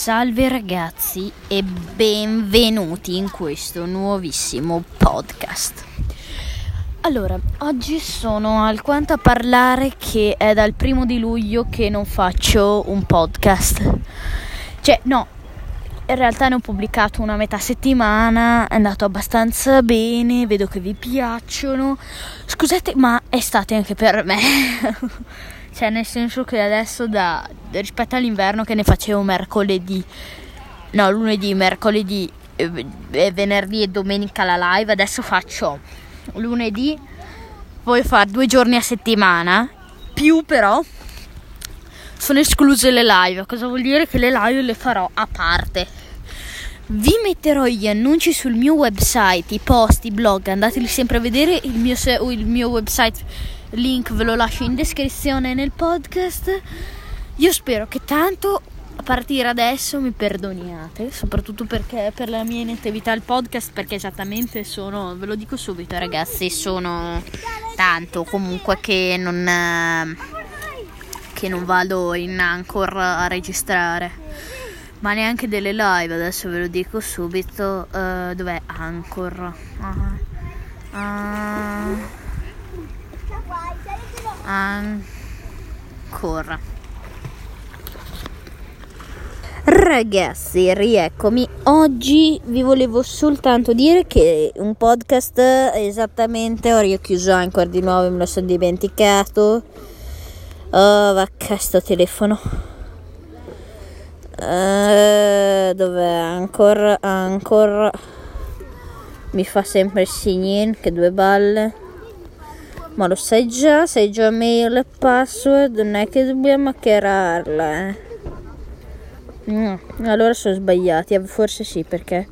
Salve ragazzi e benvenuti in questo nuovissimo podcast. Allora, oggi sono alquanto a parlare che è dal primo di luglio che non faccio un podcast. Cioè, no, in realtà ne ho pubblicato una metà settimana, è andato abbastanza bene, vedo che vi piacciono. Scusate, ma è estate anche per me. cioè, nel senso che adesso da, rispetto all'inverno che ne facevo mercoledì, no, lunedì, mercoledì, e venerdì e domenica la live, adesso faccio lunedì, voglio fare due giorni a settimana, più però sono escluse le live. Cosa vuol dire che le live le farò a parte? Vi metterò gli annunci sul mio website, i post, i blog, andateli sempre a vedere, il mio, il mio website link ve lo lascio in descrizione nel podcast. Io spero che tanto a partire adesso mi perdoniate, soprattutto perché per la mia inattività al podcast, perché esattamente sono, ve lo dico subito ragazzi, sono tanto comunque che non, che non vado in Anchor a registrare ma neanche delle live, adesso ve lo dico subito. Uh, dov'è Anchor? Uh, uh, Ancora. Ragazzi, rieccomi. Oggi vi volevo soltanto dire che un podcast esattamente ho richiuso Anchor di nuovo, me lo sono dimenticato. Oh, vacca sto telefono. Uh, dov'è ancora ancora mi fa sempre il signin che due balle ma lo sai già sai già mail e password non è che dobbiamo hackerarla eh. no, allora sono sbagliati eh, forse sì perché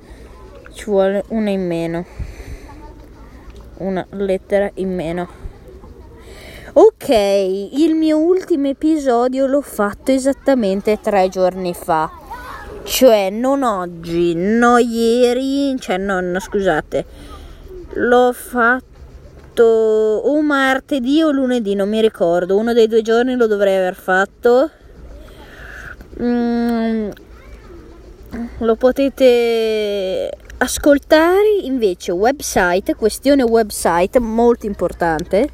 ci vuole una in meno una lettera in meno Ok, il mio ultimo episodio l'ho fatto esattamente tre giorni fa. Cioè, non oggi, no ieri, cioè, no, no scusate. L'ho fatto o martedì o lunedì, non mi ricordo. Uno dei due giorni lo dovrei aver fatto. Mm, lo potete ascoltare invece website, questione website molto importante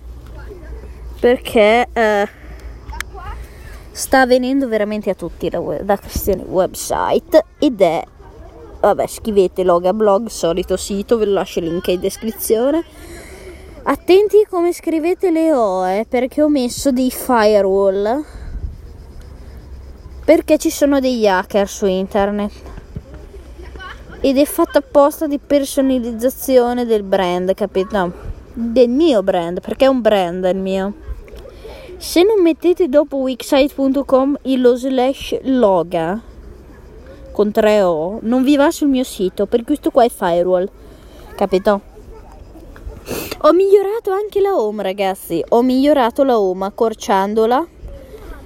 perché eh, sta avvenendo veramente a tutti la, la questione website ed è vabbè scrivete loga blog solito sito ve lo lascio il link in descrizione attenti come scrivete le OE perché ho messo dei firewall. Perché ci sono degli hacker su internet. Ed è fatto apposta di personalizzazione del brand capito? Del mio brand perché è un brand il mio. Se non mettete dopo wixsite.com lo slash loga con 3 O non vi va sul mio sito per questo qua è firewall capito? Ho migliorato anche la home ragazzi ho migliorato la home accorciandola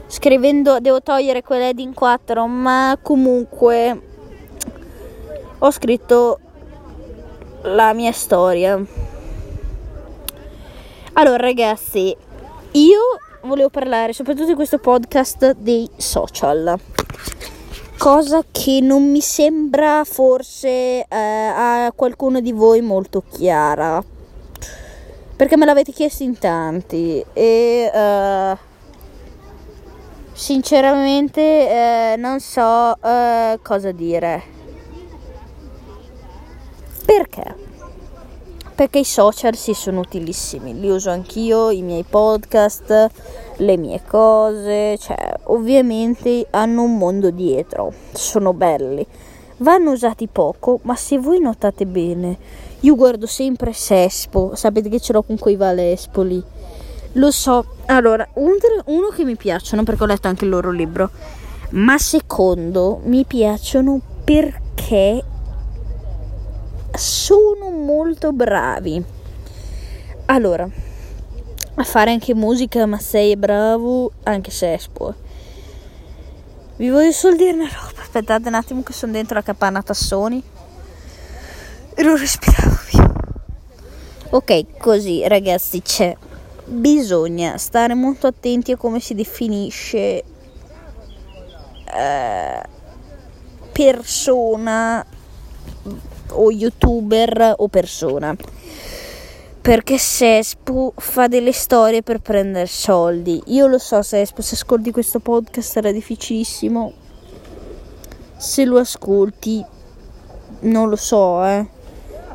scrivendo devo togliere quell'heading 4 ma comunque ho scritto la mia storia allora ragazzi io volevo parlare soprattutto in questo podcast dei social. Cosa che non mi sembra forse eh, a qualcuno di voi molto chiara. Perché me l'avete chiesto in tanti e eh, sinceramente eh, non so eh, cosa dire. Perché? perché i social sì sono utilissimi, li uso anch'io, i miei podcast, le mie cose, cioè ovviamente hanno un mondo dietro, sono belli. Vanno usati poco, ma se voi notate bene, io guardo sempre Sespo, sapete che ce l'ho con quei Valespoli. Lo so, allora, uno che mi piacciono perché ho letto anche il loro libro, ma secondo mi piacciono perché sono molto bravi. Allora, a fare anche musica, ma sei bravo anche se è sport. Vi voglio solo dire una roba, aspettate un attimo che sono dentro la capanna tassoni non respiravo più. Ok, così ragazzi c'è. Bisogna stare molto attenti a come si definisce eh, persona o youtuber o persona perché Sespo fa delle storie per prendere soldi. Io lo so, Sespo, se ascolti questo podcast sarà difficilissimo. Se lo ascolti, non lo so, eh.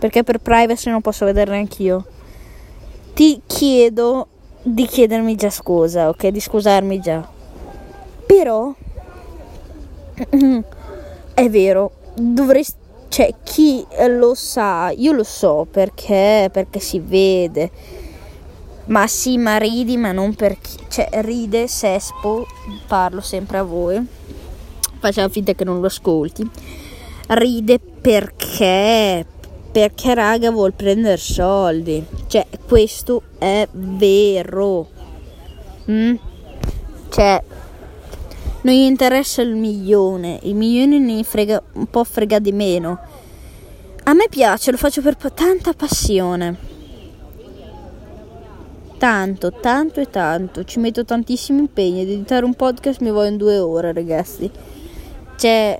Perché per privacy non posso vedere neanch'io. Ti chiedo di chiedermi già scusa, ok? Di scusarmi già. Però è vero, dovresti cioè chi lo sa, io lo so perché, perché si vede. Ma sì, ma ridi, ma non per chi, cioè ride Sespo, parlo sempre a voi. Facciamo finta che non lo ascolti. Ride perché perché raga vuol prendere soldi. Cioè, questo è vero. Mm? Cioè, non gli interessa il milione, il milione ne frega un po' frega di meno. A me piace, lo faccio per tanta passione. Tanto, tanto e tanto. Ci metto tantissimo impegno. Ad editare un podcast mi voglio in due ore, ragazzi. Cioè,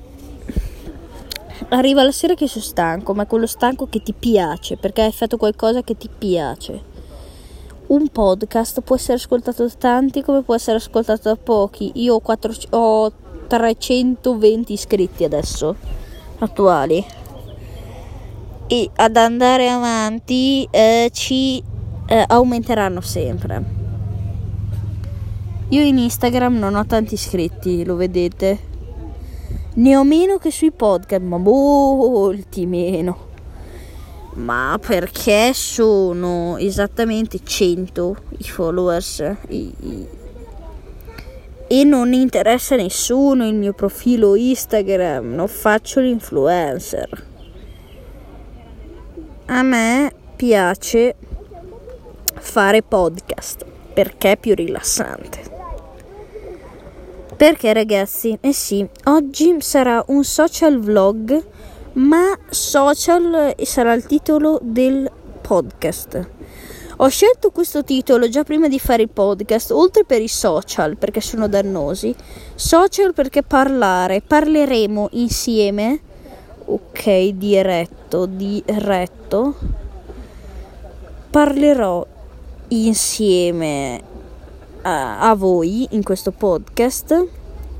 arriva la sera che sono stanco, ma quello stanco che ti piace, perché hai fatto qualcosa che ti piace un podcast può essere ascoltato da tanti come può essere ascoltato da pochi. Io ho, 4, ho 320 iscritti adesso, attuali. E ad andare avanti eh, ci eh, aumenteranno sempre. Io in Instagram non ho tanti iscritti, lo vedete. Ne ho meno che sui podcast, ma molti meno ma perché sono esattamente 100 i followers i, i, e non interessa a nessuno il mio profilo Instagram, non faccio l'influencer. A me piace fare podcast perché è più rilassante. Perché ragazzi, eh sì, oggi sarà un social vlog ma social sarà il titolo del podcast. Ho scelto questo titolo già prima di fare il podcast, oltre per i social perché sono dannosi, social perché parlare, parleremo insieme, ok, diretto, diretto, parlerò insieme a, voi in questo podcast,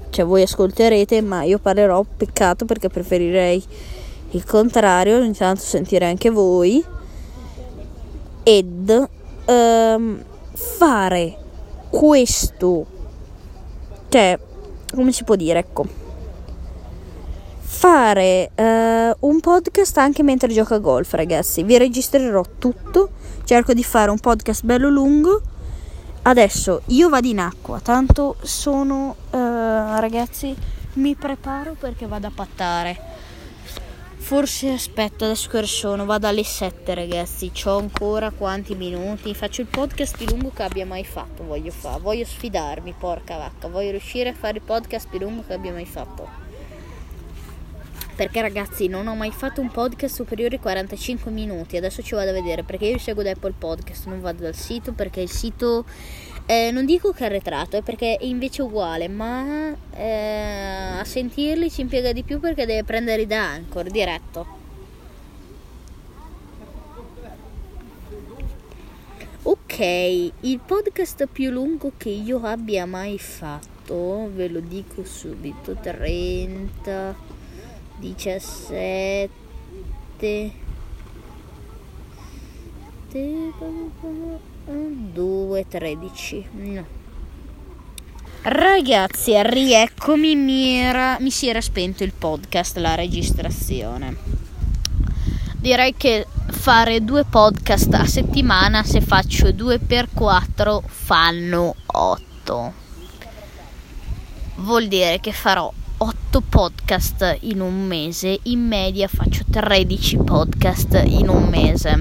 cioè voi ascolterete, ma io parlerò, peccato perché preferirei il contrario, ogni tanto sentire anche voi. Ed um, fare questo cioè come si può dire ecco. Fare uh, un podcast anche mentre gioco a golf ragazzi. Vi registrerò tutto. Cerco di fare un podcast bello lungo adesso io vado in acqua tanto sono uh, ragazzi mi preparo perché vado a pattare Forse aspetto, adesso che sono? Vado alle 7 ragazzi, ho ancora quanti minuti? Faccio il podcast più lungo che abbia mai fatto, voglio fare, voglio sfidarmi, porca vacca, voglio riuscire a fare il podcast più lungo che abbia mai fatto. Perché ragazzi non ho mai fatto un podcast superiore ai 45 minuti, adesso ci vado a vedere perché io seguo da Apple Podcast, non vado dal sito perché il sito eh, non dico che è arretrato, è perché è invece uguale, ma eh, a sentirli ci impiega di più perché deve prendere da Anchor diretto. Ok, il podcast più lungo che io abbia mai fatto, ve lo dico subito, 30, 17, 2, 13. No. Ragazzi, rieccomi, mi, era, mi si era spento il podcast, la registrazione. Direi che fare due podcast a settimana, se faccio 2 per 4 fanno 8. Vuol dire che farò 8 podcast in un mese, in media faccio 13 podcast in un mese.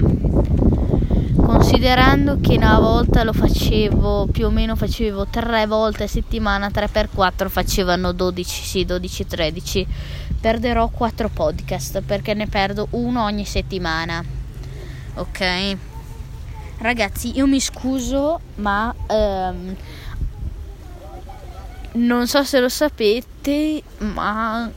Considerando che una volta lo facevo più o meno facevo tre volte a settimana 3x4 facevano 12 sì 12 13 perderò 4 podcast perché ne perdo uno ogni settimana ok? Ragazzi io mi scuso ma ehm, non so se lo sapete ma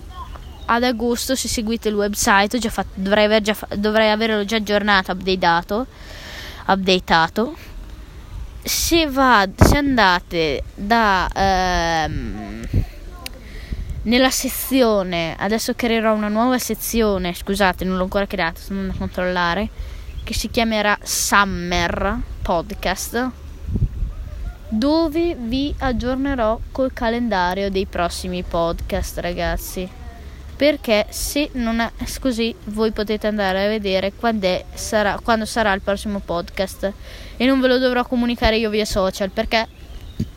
ad agosto se seguite il website fatto, dovrei, aver già, dovrei averlo già aggiornato, updatato, updatato. Se, va, se andate da ehm, nella sezione adesso creerò una nuova sezione scusate non l'ho ancora creata sto andando a controllare che si chiamerà Summer Podcast dove vi aggiornerò col calendario dei prossimi podcast ragazzi. Perché se non è così voi potete andare a vedere quando sarà, quando sarà il prossimo podcast. E non ve lo dovrò comunicare io via social perché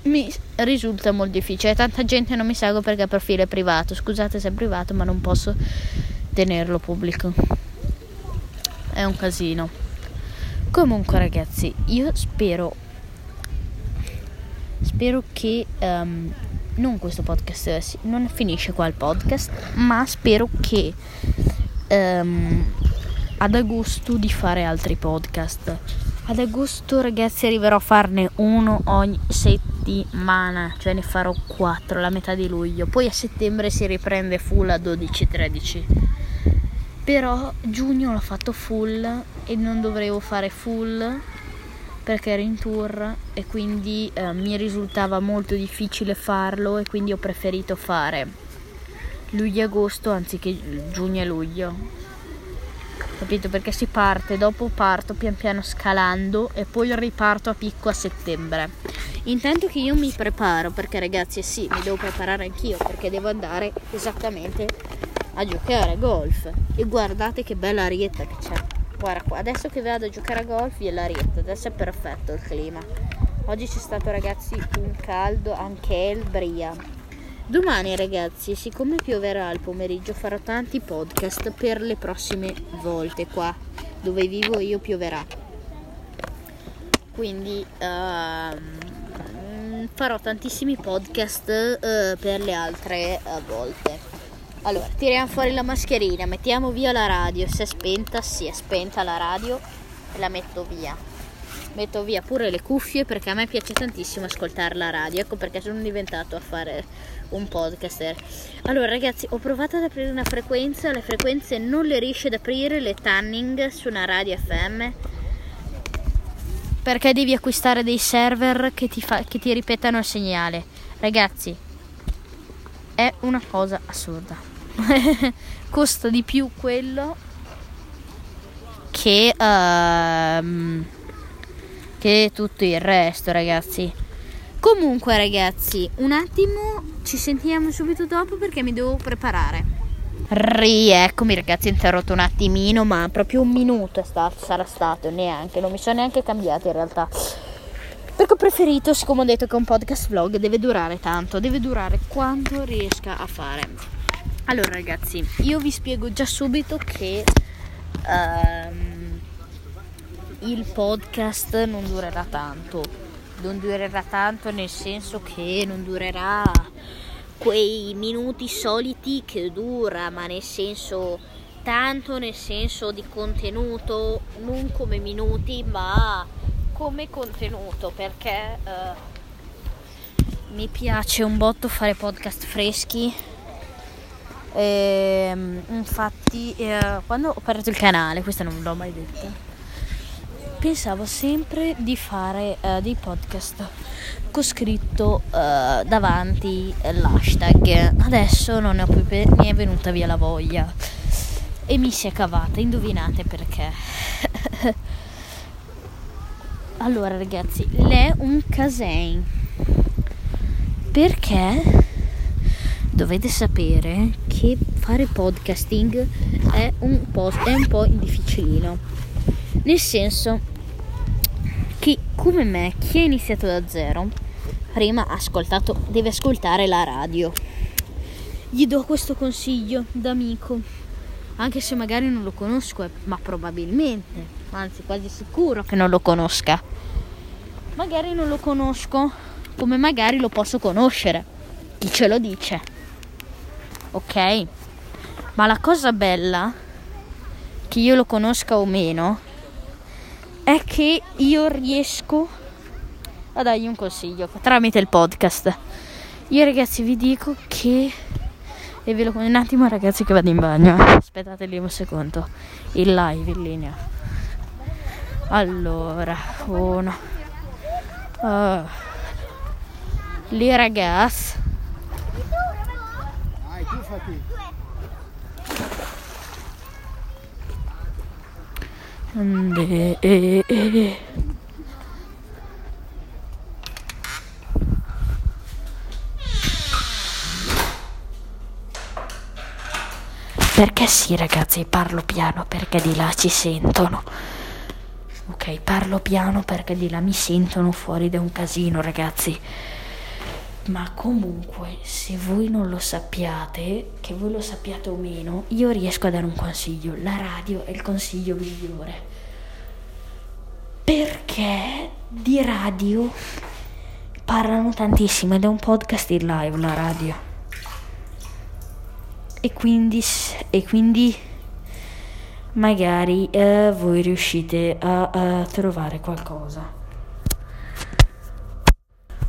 mi risulta molto difficile. Tanta gente non mi segue perché il profilo è privato. Scusate se è privato ma non posso tenerlo pubblico. È un casino. Comunque ragazzi io spero spero che um, non questo podcast non finisce qua il podcast, ma spero che um, ad agosto di fare altri podcast. Ad agosto ragazzi arriverò a farne uno ogni settimana, cioè ne farò quattro la metà di luglio. Poi a settembre si riprende full a 12-13. Però giugno l'ho fatto full e non dovevo fare full perché ero in tour e quindi eh, mi risultava molto difficile farlo e quindi ho preferito fare luglio e agosto anziché giugno e luglio. Capito? Perché si parte, dopo parto pian piano scalando e poi riparto a picco a settembre. Intanto che io mi preparo, perché ragazzi, sì, mi devo preparare anch'io perché devo andare esattamente a giocare a golf. E guardate che bella arietta che c'è. Guarda qua, adesso che vado a giocare a golf gliela rietto, adesso è perfetto il clima. Oggi c'è stato ragazzi un caldo anche il bria. Domani ragazzi, siccome pioverà al pomeriggio, farò tanti podcast per le prossime volte qua dove vivo io pioverà. Quindi uh, farò tantissimi podcast uh, per le altre uh, volte. Allora, tiriamo fuori la mascherina, mettiamo via la radio, se è spenta, sì, è spenta la radio e la metto via. Metto via pure le cuffie perché a me piace tantissimo ascoltare la radio, ecco perché sono diventato a fare un podcaster. Allora ragazzi, ho provato ad aprire una frequenza, le frequenze non le riesce ad aprire le Tanning su una radio FM perché devi acquistare dei server che ti, fa, che ti ripetano il segnale. Ragazzi, è una cosa assurda. costa di più quello che, uh, che tutto il resto, ragazzi. Comunque, ragazzi, un attimo ci sentiamo subito dopo perché mi devo preparare. Rieccomi, ragazzi, interrotto un attimino, ma proprio un minuto è stato, sarà stato, neanche, non mi sono neanche cambiato in realtà. Perché ho preferito, siccome ho detto che un podcast vlog deve durare tanto, deve durare quanto riesca a fare. Allora ragazzi, io vi spiego già subito che um, il podcast non durerà tanto. Non durerà tanto nel senso che non durerà quei minuti soliti che dura, ma nel senso tanto nel senso di contenuto, non come minuti, ma come contenuto, perché uh, mi piace un botto fare podcast freschi e, ehm, infatti, eh, quando ho aperto il canale, questo non l'ho mai detto, pensavo sempre di fare eh, dei podcast con scritto eh, davanti l'hashtag. Adesso non ne ho più per, mi è venuta via la voglia e mi si è cavata. Indovinate perché? allora, ragazzi, l'è un casein. Perché? Dovete sapere che fare podcasting è un po', è un po' difficilino. Nel senso che come me, chi ha iniziato da zero, prima deve ascoltare la radio. Gli do questo consiglio d'amico, anche se magari non lo conosco, ma probabilmente, anzi quasi sicuro che non lo conosca. Magari non lo conosco, come magari lo posso conoscere. Chi ce lo dice? Ok? Ma la cosa bella, che io lo conosca o meno, è che io riesco a dargli un consiglio tramite il podcast. Io ragazzi vi dico che E ve lo un attimo ragazzi che vado in bagno. Aspettate lì un secondo. Il live in linea. Allora, uno. Uh, lì ragazzi. Ande- eh, eh. Perché sì ragazzi, parlo piano perché di là ci sentono. Ok, parlo piano perché di là mi sentono fuori è un casino ragazzi. Ma comunque, se voi non lo sappiate, che voi lo sappiate o meno, io riesco a dare un consiglio. La radio è il consiglio migliore. Perché di radio parlano tantissimo ed è un podcast in live la radio. E quindi, e quindi magari eh, voi riuscite a, a trovare qualcosa.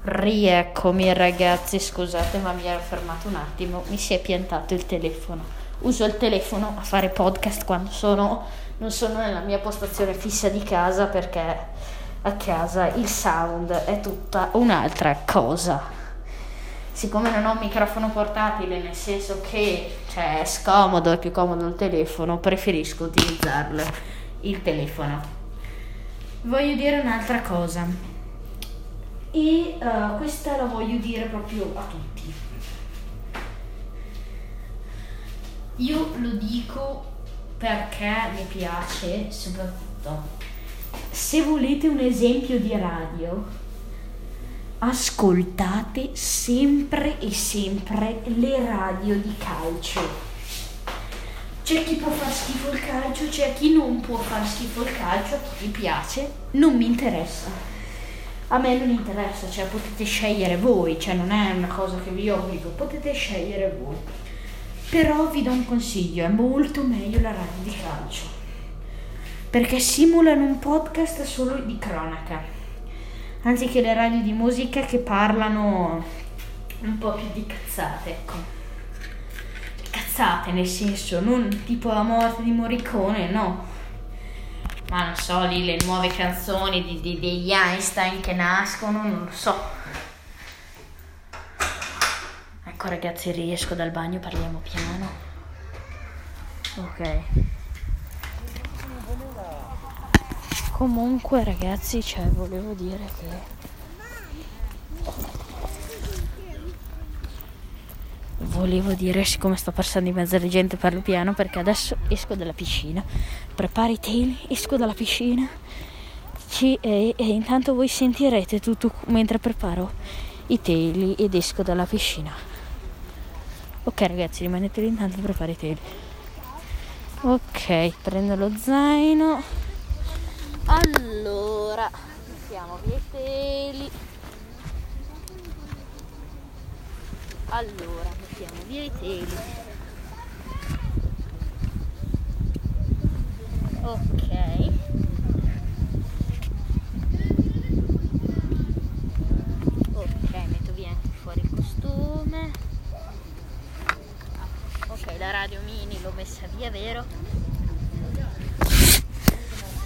Rieccomi ragazzi, scusate ma mi ero fermato un attimo, mi si è piantato il telefono. Uso il telefono a fare podcast quando sono, non sono nella mia postazione fissa di casa perché a casa il sound è tutta un'altra cosa. Siccome non ho un microfono portatile, nel senso che cioè, è scomodo, è più comodo il telefono, preferisco utilizzarlo, il telefono. Voglio dire un'altra cosa e eh, questa la voglio dire proprio a tutti. Io lo dico perché mi piace soprattutto. Se volete un esempio di radio, ascoltate sempre e sempre le radio di calcio. C'è chi può far schifo il calcio, c'è chi non può far schifo il calcio, a chi piace, non mi interessa. A me non interessa, cioè potete scegliere voi, cioè non è una cosa che vi obbligo, potete scegliere voi. Però vi do un consiglio, è molto meglio la radio di calcio. Perché simulano un podcast solo di cronaca. Anziché le radio di musica che parlano un po' più di cazzate, ecco. Cazzate nel senso, non tipo la morte di Morricone, no ma non so, lì le nuove canzoni di, di- degli Einstein che nascono, non lo so. Ecco ragazzi, riesco dal bagno, parliamo piano. Ok. Comunque ragazzi, cioè, volevo dire che... Volevo dire, siccome sto passando in mezzo alla gente, parlo piano perché adesso esco dalla piscina, preparo i teli, esco dalla piscina ci- e, e intanto voi sentirete tutto mentre preparo i teli ed esco dalla piscina. Ok ragazzi, rimanete lì intanto preparo i teli. Ok, prendo lo zaino. Allora, mettiamo via i teli. Allora, mettiamo via i teli. Ok. Ok, metto via anche fuori il costume. Ok, la radio mini l'ho messa via, vero?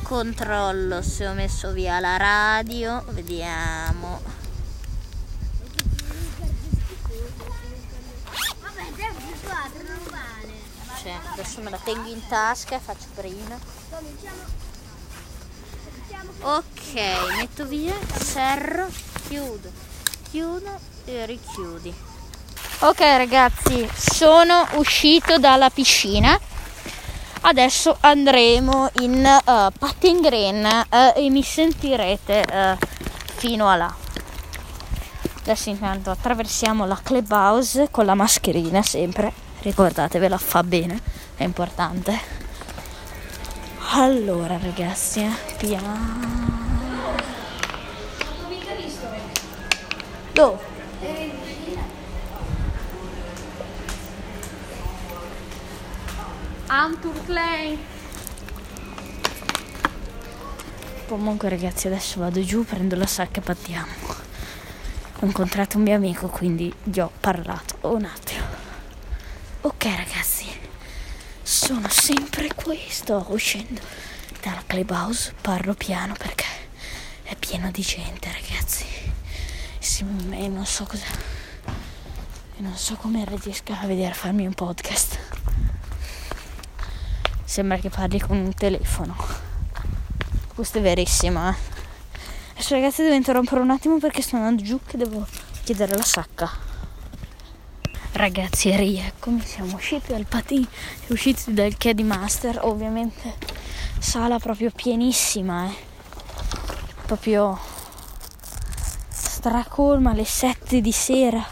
Controllo se ho messo via la radio, vediamo. Vabbè, già più quattro, non vale. Cioè, adesso me la tengo in tasca e faccio prima. Ok, metto via, serro, chiudo, chiudo e richiudi. Ok ragazzi, sono uscito dalla piscina. Adesso andremo in uh, Patting Green eh, e mi sentirete eh, fino a là. Adesso intanto attraversiamo la clubhouse con la mascherina sempre. Ricordatevela, fa bene, è importante. Allora ragazzi, eh, piano. Dove? Anturclay. Comunque ragazzi adesso vado giù, prendo la sacca e partiamo. Ho incontrato un mio amico quindi gli ho parlato un attimo. Ok ragazzi, sono sempre qui, sto uscendo dalla clubhouse, parlo piano perché è pieno di gente ragazzi. E non so cosa... E non so come riesca a vedere farmi un podcast. Sembra che parli con un telefono. Questo è verissimo, eh. Adesso ragazzi devo interrompere un attimo perché sto andando giù che devo chiedere la sacca. Ragazzi, rieccomi, siamo usciti dal patino, usciti dal Caddy Master, ovviamente sala proprio pienissima, eh. Proprio stracolma alle 7 di sera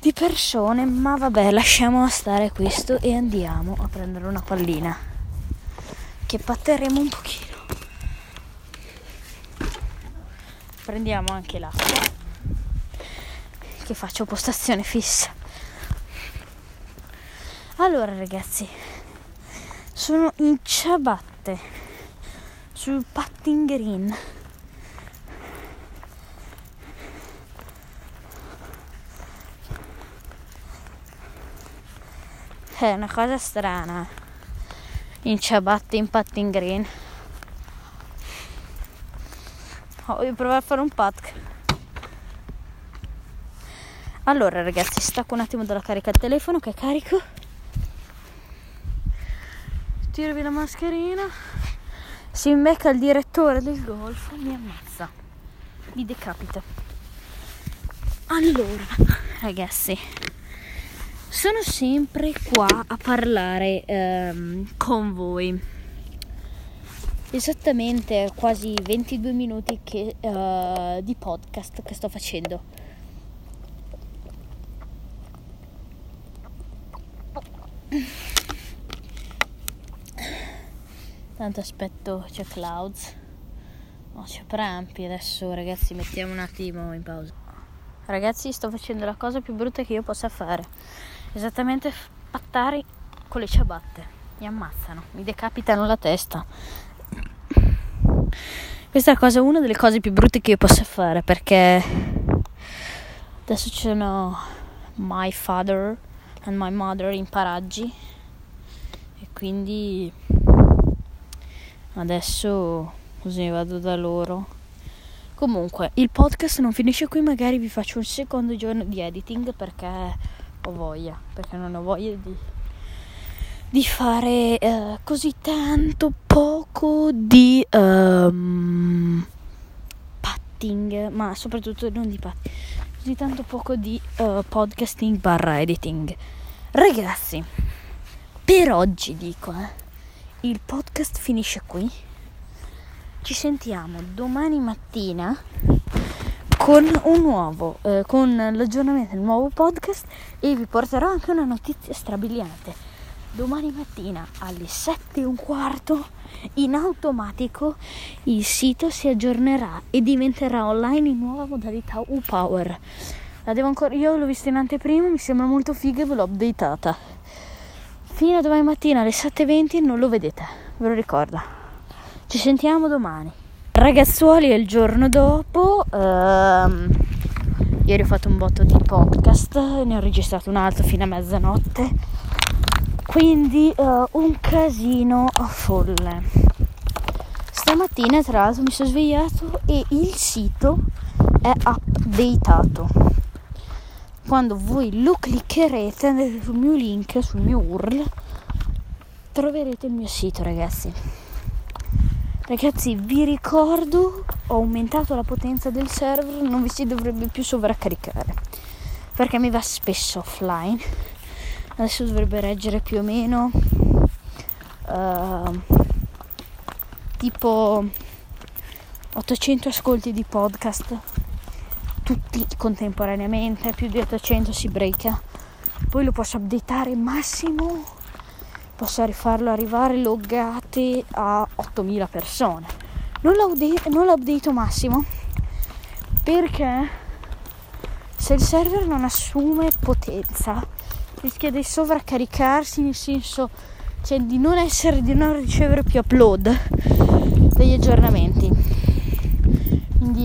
di persone, ma vabbè, lasciamo stare questo e andiamo a prendere una pallina che patteremo un pochino. Prendiamo anche l'acqua che faccio postazione fissa. Allora ragazzi, sono in ciabatte sul patting green. È una cosa strana. In ciabatte in patting green. Oh, voglio provare a fare un patk. Allora ragazzi, stacco un attimo dalla carica il telefono che è carico. Tiro la mascherina. Si becca il direttore del golf, mi ammazza. Mi decapita. Allora, ragazzi, sono sempre qua a parlare ehm, con voi. Esattamente quasi 22 minuti che, uh, di podcast che sto facendo Tanto aspetto c'è Clouds. No, c'è Prampi. Adesso ragazzi mettiamo un attimo in pausa. Ragazzi sto facendo la cosa più brutta che io possa fare. Esattamente pattare con le ciabatte. Mi ammazzano, mi decapitano la testa. Questa è cosa, una delle cose più brutte che io possa fare perché adesso ci sono my father and my mother in paraggi e quindi adesso così vado da loro comunque il podcast non finisce qui magari vi faccio un secondo giorno di editing perché ho voglia perché non ho voglia di, di fare uh, così tanto poco di um, patting ma soprattutto non di patting così tanto poco di uh, podcasting barra editing. Ragazzi, per oggi dico, eh, il podcast finisce qui. Ci sentiamo domani mattina con un nuovo, eh, con l'aggiornamento del nuovo podcast e vi porterò anche una notizia strabiliante domani mattina alle 7 e un quarto in automatico il sito si aggiornerà e diventerà online in nuova modalità U-Power. La devo ancora, io l'ho vista in anteprima, mi sembra molto figa e ve l'ho updatata. Fino a domani mattina alle 7.20 non lo vedete, ve lo ricordo. Ci sentiamo domani. Ragazzuoli è il giorno dopo. Ehm, ieri ho fatto un botto di podcast, ne ho registrato un altro fino a mezzanotte quindi uh, un casino folle. Stamattina tra l'altro mi sono svegliato e il sito è updateato. Quando voi lo cliccherete sul mio link, sul mio URL, troverete il mio sito ragazzi. Ragazzi vi ricordo ho aumentato la potenza del server, non vi si dovrebbe più sovraccaricare perché mi va spesso offline adesso dovrebbe reggere più o meno uh, tipo 800 ascolti di podcast tutti contemporaneamente più di 800 si breaka poi lo posso updatare massimo posso rifarlo arrivare loggate a 8000 persone. Non lo, non lo update massimo perché se il server non assume potenza rischia di sovraccaricarsi nel senso cioè di non essere di non ricevere più upload degli aggiornamenti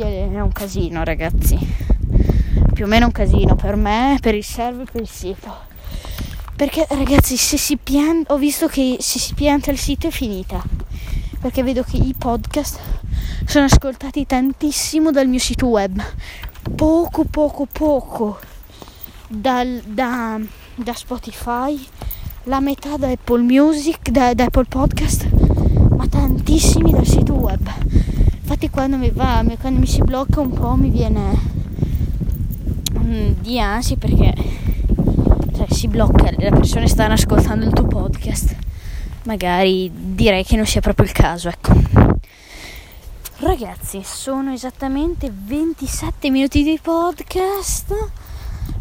quindi è un casino ragazzi più o meno un casino per me per il server per il sito Perché ragazzi, se si pianta, ho visto che se si pianta il sito è finita. Perché vedo che i podcast sono ascoltati tantissimo dal mio sito web. Poco, poco, poco dal, da, da Spotify, la metà da Apple Music, da, da Apple Podcast, ma tantissimi dal sito web. Infatti quando mi va, quando mi si blocca un po' mi viene mm, di ansia perché cioè, si blocca, le persone stanno ascoltando il tuo podcast. Magari direi che non sia proprio il caso, ecco. Ragazzi, sono esattamente 27 minuti di podcast.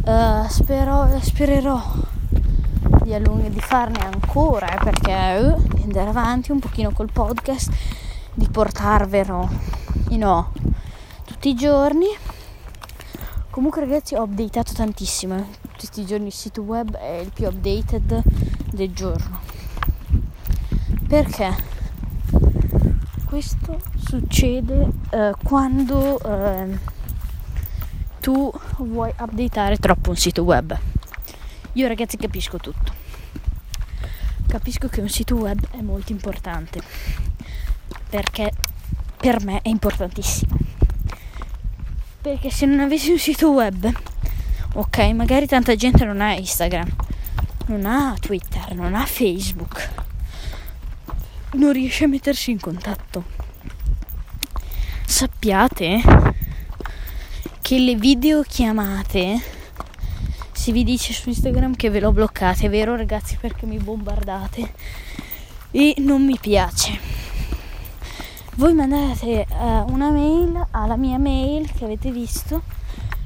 Uh, spero, spererò di, allung- di farne ancora eh, perché uh, di andare avanti un pochino col podcast, di portarvelo you know, tutti i giorni. Comunque ragazzi ho updateato tantissimo, eh. tutti i giorni il sito web è il più updated del giorno. Perché? Questo succede uh, quando uh, tu vuoi updateare troppo un sito web. Io ragazzi capisco tutto. Capisco che un sito web è molto importante perché per me è importantissimo. Perché se non avessi un sito web, ok, magari tanta gente non ha Instagram, non ha Twitter, non ha Facebook, non riesce a mettersi in contatto. Sappiate che le videochiamate se vi dice su Instagram che ve l'ho bloccate, è vero ragazzi perché mi bombardate e non mi piace voi mandate uh, una mail alla mia mail che avete visto.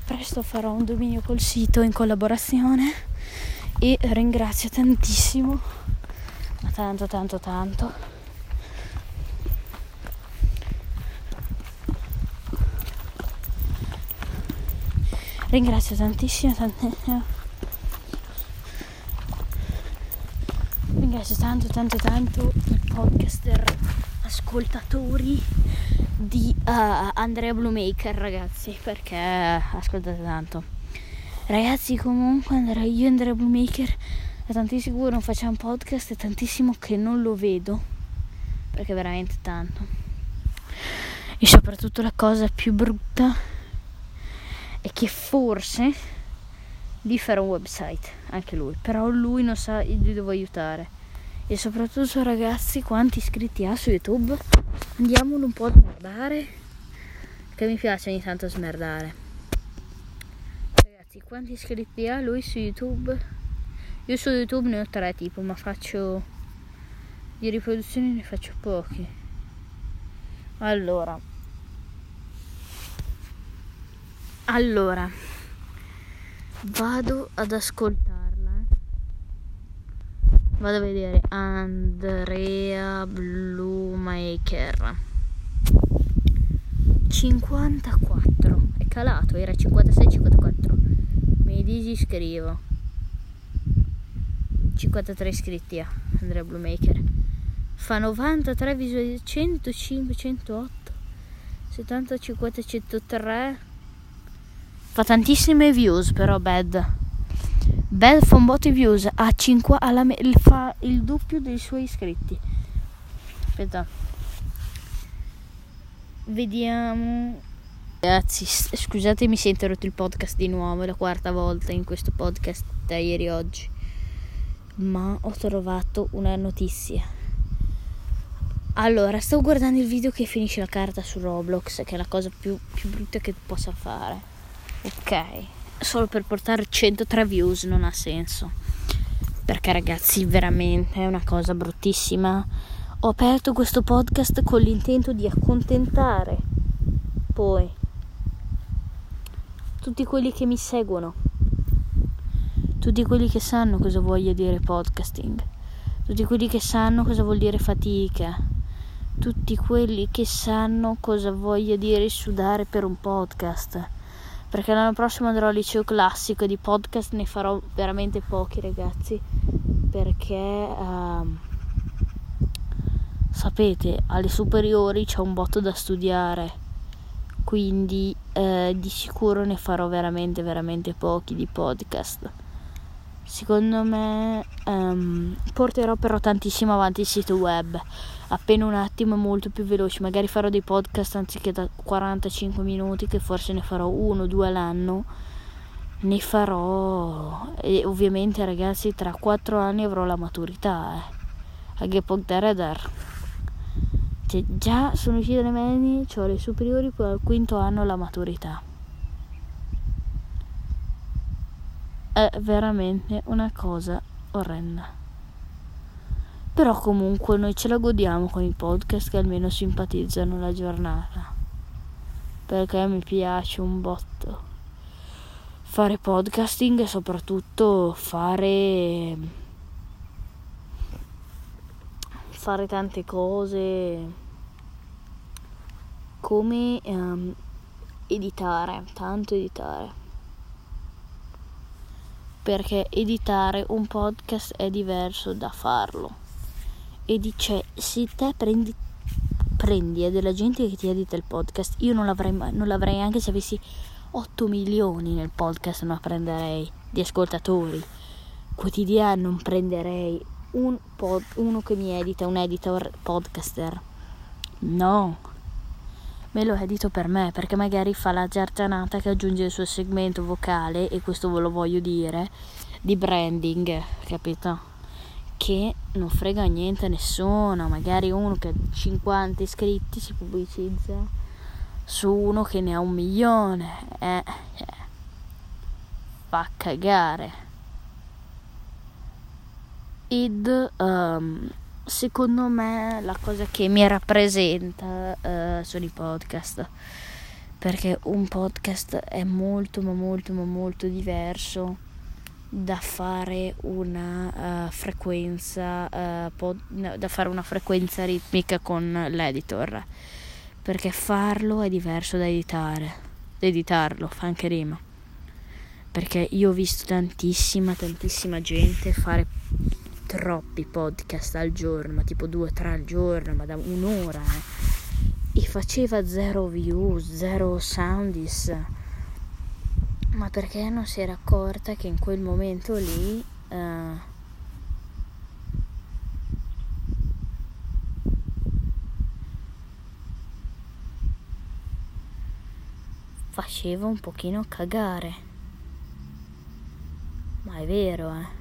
Presto farò un dominio col sito in collaborazione e ringrazio tantissimo. Tanto tanto tanto. Ringrazio tantissimo tantissimo. Ringrazio tanto tanto tanto il podcaster ascoltatori di uh, Andrea Bluemaker, ragazzi, perché ascoltate tanto. Ragazzi, comunque Andrea, io e Andrea Bluemaker è tantissimo che non facciamo podcast, è tantissimo che non lo vedo, perché veramente tanto. E soprattutto la cosa più brutta è che forse di fare un website, anche lui, però lui non sa, io devo aiutare e soprattutto ragazzi quanti iscritti ha su youtube? Andiamolo un po' a smerdare che mi piace ogni tanto smerdare. Ragazzi quanti iscritti ha lui su youtube? Io su youtube ne ho tre tipo ma faccio di riproduzioni ne faccio pochi. Allora. Allora vado ad ascoltare vado a vedere. Andrea Bluemaker 54 è calato era 56 54 mi disiscrivo. 53 iscritti a Andrea Bluemaker fa 93 visualizzazioni 105 108 70 50 103 fa tantissime views però bad Botto di views, ha 5, alla me- fa il doppio dei suoi iscritti. Aspetta. Vediamo. Ragazzi, scusatemi se ho interrotto il podcast di nuovo, è la quarta volta in questo podcast da ieri oggi. Ma ho trovato una notizia. Allora, sto guardando il video che finisce la carta su Roblox, che è la cosa più, più brutta che possa fare. Ok solo per portare 103 views non ha senso. Perché ragazzi, veramente è una cosa bruttissima. Ho aperto questo podcast con l'intento di accontentare poi tutti quelli che mi seguono, tutti quelli che sanno cosa voglia dire podcasting, tutti quelli che sanno cosa vuol dire fatica, tutti quelli che sanno cosa voglia dire sudare per un podcast perché l'anno prossimo andrò al liceo classico e di podcast ne farò veramente pochi ragazzi perché uh, sapete alle superiori c'è un botto da studiare quindi uh, di sicuro ne farò veramente veramente pochi di podcast secondo me um, porterò però tantissimo avanti il sito web. Appena un attimo molto più veloce. Magari farò dei podcast anziché da 45 minuti che forse ne farò uno o due all'anno. Ne farò e ovviamente ragazzi tra 4 anni avrò la maturità eh. a che poter dar cioè, già sono uscite le medie ho le superiori poi al quinto anno la maturità è veramente una cosa orrenda. Però comunque noi ce la godiamo con i podcast che almeno simpatizzano la giornata. Perché mi piace un botto fare podcasting e soprattutto fare fare tante cose come um, editare, tanto editare perché editare un podcast è diverso da farlo. E dice, se te prendi, prendi è della gente che ti edita il podcast, io non l'avrei, non l'avrei anche se avessi 8 milioni nel podcast, non prenderei di ascoltatori. Quotidiano non prenderei un pod, uno che mi edita, un editor podcaster. No, me lo edito per me perché magari fa la giargianata che aggiunge il suo segmento vocale e questo ve lo voglio dire di branding capito che non frega niente a nessuno magari uno che ha 50 iscritti si pubblicizza su uno che ne ha un milione eh, eh. fa cagare id um, secondo me la cosa che mi rappresenta uh, sono i podcast. Perché un podcast è molto ma molto ma molto diverso da fare una uh, frequenza uh, pod- no, da fare una frequenza ritmica con l'editor. Perché farlo è diverso da editare. Editarlo fa anche rima. Perché io ho visto tantissima tantissima gente fare troppi podcast al giorno, ma tipo due o tre al giorno, ma da un'ora, eh. e faceva zero views, zero soundis. Ma perché non si era accorta che in quel momento lì uh, faceva un pochino cagare. Ma è vero, eh.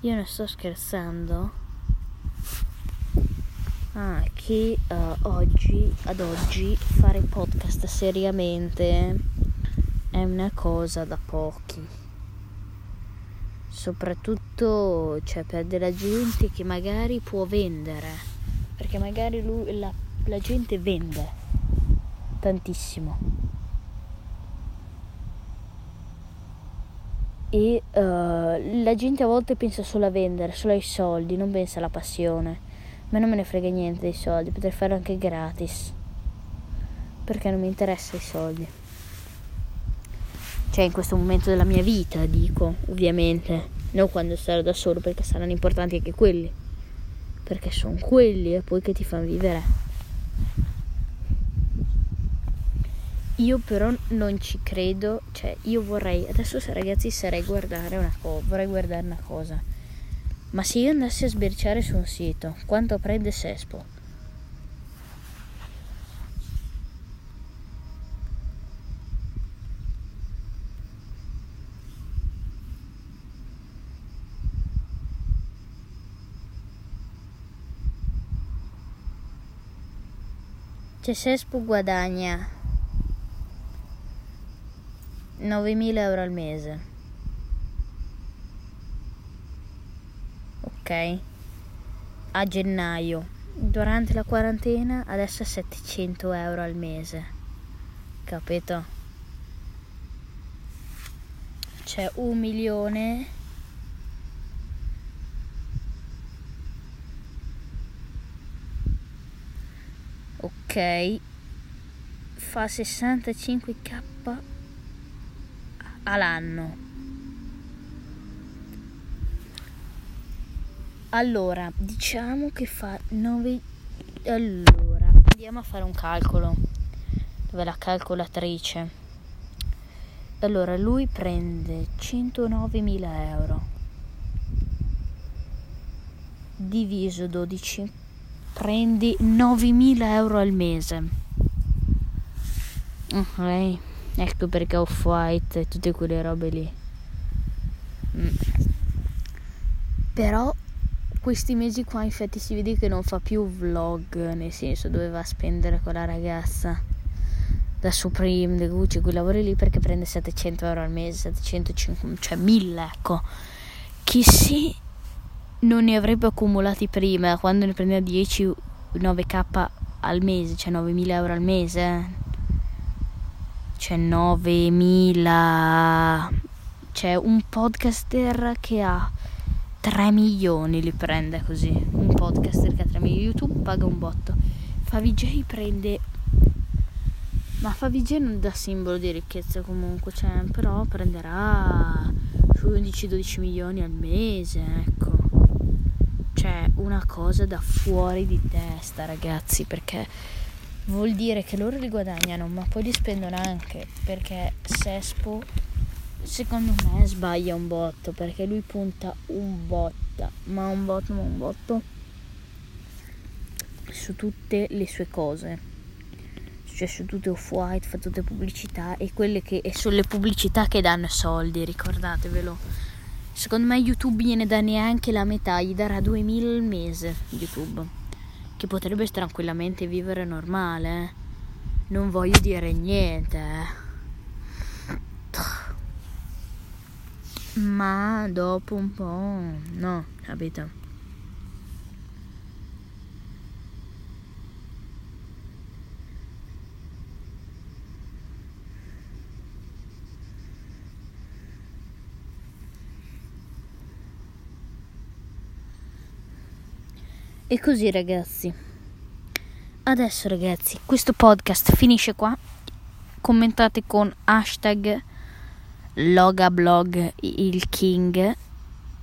Io ne sto scherzando. Ah, che uh, oggi, ad oggi, fare podcast seriamente è una cosa da pochi. Soprattutto cioè, per della gente che magari può vendere. Perché magari lui, la, la gente vende tantissimo. E uh, la gente a volte pensa solo a vendere, solo ai soldi, non pensa alla passione. A me non me ne frega niente dei soldi, potrei farlo anche gratis. Perché non mi interessa i soldi. Cioè in questo momento della mia vita, dico, ovviamente. Non quando sarò da solo, perché saranno importanti anche quelli. Perché sono quelli e poi che ti fanno vivere. Io però non ci credo, cioè io vorrei, adesso ragazzi sarei guardare una cosa, vorrei guardare una cosa. Ma se io andassi a sbirciare su un sito, quanto prende Sespo? Cioè Sespo guadagna 9.000 euro al mese. Ok? A gennaio. Durante la quarantena adesso è 700 euro al mese. Capito? C'è un milione. Ok. Fa 65k all'anno. Allora, diciamo che fa 9... Allora, andiamo a fare un calcolo. Dove la calcolatrice? allora lui prende 109.000 euro diviso 12 prendi 9.000 euro al mese ok ecco perché off-white e tutte quelle robe lì mm. però questi mesi qua infatti si vede che non fa più vlog nel senso doveva spendere con la ragazza da Supreme, da Gucci, quei lavori lì perché prende 700 euro al mese, 750, cioè 1000 ecco. Chi si non ne avrebbe accumulati prima, quando ne prendeva 10, 9k al mese, cioè 9000 euro al mese. Cioè 9000... Cioè un podcaster che ha 3 milioni li prende così. Un podcaster che ha 3 milioni. YouTube paga un botto. Favij prende ma Favij non dà simbolo di ricchezza comunque, cioè, però prenderà su 11-12 milioni al mese, ecco. Cioè, una cosa da fuori di testa, ragazzi, perché vuol dire che loro li guadagnano, ma poi li spendono anche, perché Sespo secondo me sbaglia un botto, perché lui punta un botto, ma un botto, ma un botto su tutte le sue cose cioè su tutte off-white, fa tutte pubblicità e quelle che e sono pubblicità che danno soldi, ricordatevelo. Secondo me YouTube gliene dà neanche la metà, gli darà 2000 al mese YouTube, che potrebbe tranquillamente vivere normale. Non voglio dire niente. Eh. Ma dopo un po' no, capito? E così ragazzi. Adesso ragazzi, questo podcast finisce qua. Commentate con hashtag Logablog il King.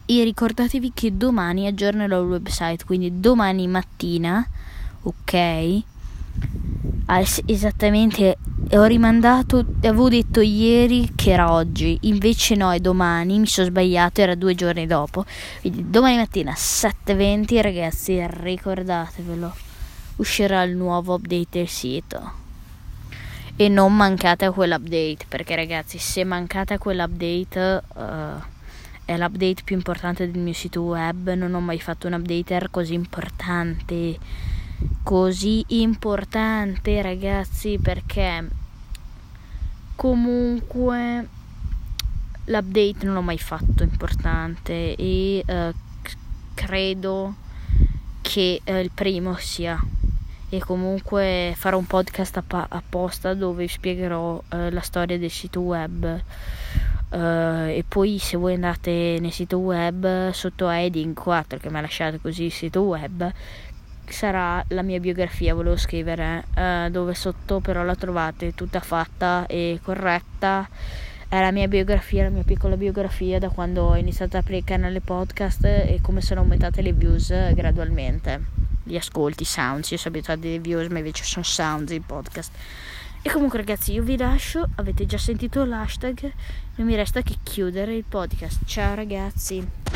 E ricordatevi che domani aggiornerò il website, quindi domani mattina, ok? Esattamente ho rimandato, avevo detto ieri che era oggi, invece no, è domani, mi sono sbagliato, era due giorni dopo. Quindi domani mattina 7.20 ragazzi, ricordatevelo, uscirà il nuovo update del sito. E non mancate a quell'update, perché ragazzi, se mancate a quell'update... Uh, è l'update più importante del mio sito web, non ho mai fatto un updater così importante così importante ragazzi perché comunque l'update non l'ho mai fatto importante e uh, credo che uh, il primo sia. E comunque farò un podcast app- apposta dove spiegherò uh, la storia del sito web. E poi se voi andate nel sito web sotto heading 4 che mi ha lasciato così il sito web sarà la mia biografia, volevo scrivere, eh, dove sotto però la trovate tutta fatta e corretta. È la mia biografia, la mia piccola biografia da quando ho iniziato a aprire il canale podcast e come sono aumentate le views gradualmente. Gli ascolti, sounds, io sono abituata alle views, ma invece sono sounds il podcast. E comunque ragazzi io vi lascio, avete già sentito l'hashtag, non mi resta che chiudere il podcast. Ciao ragazzi.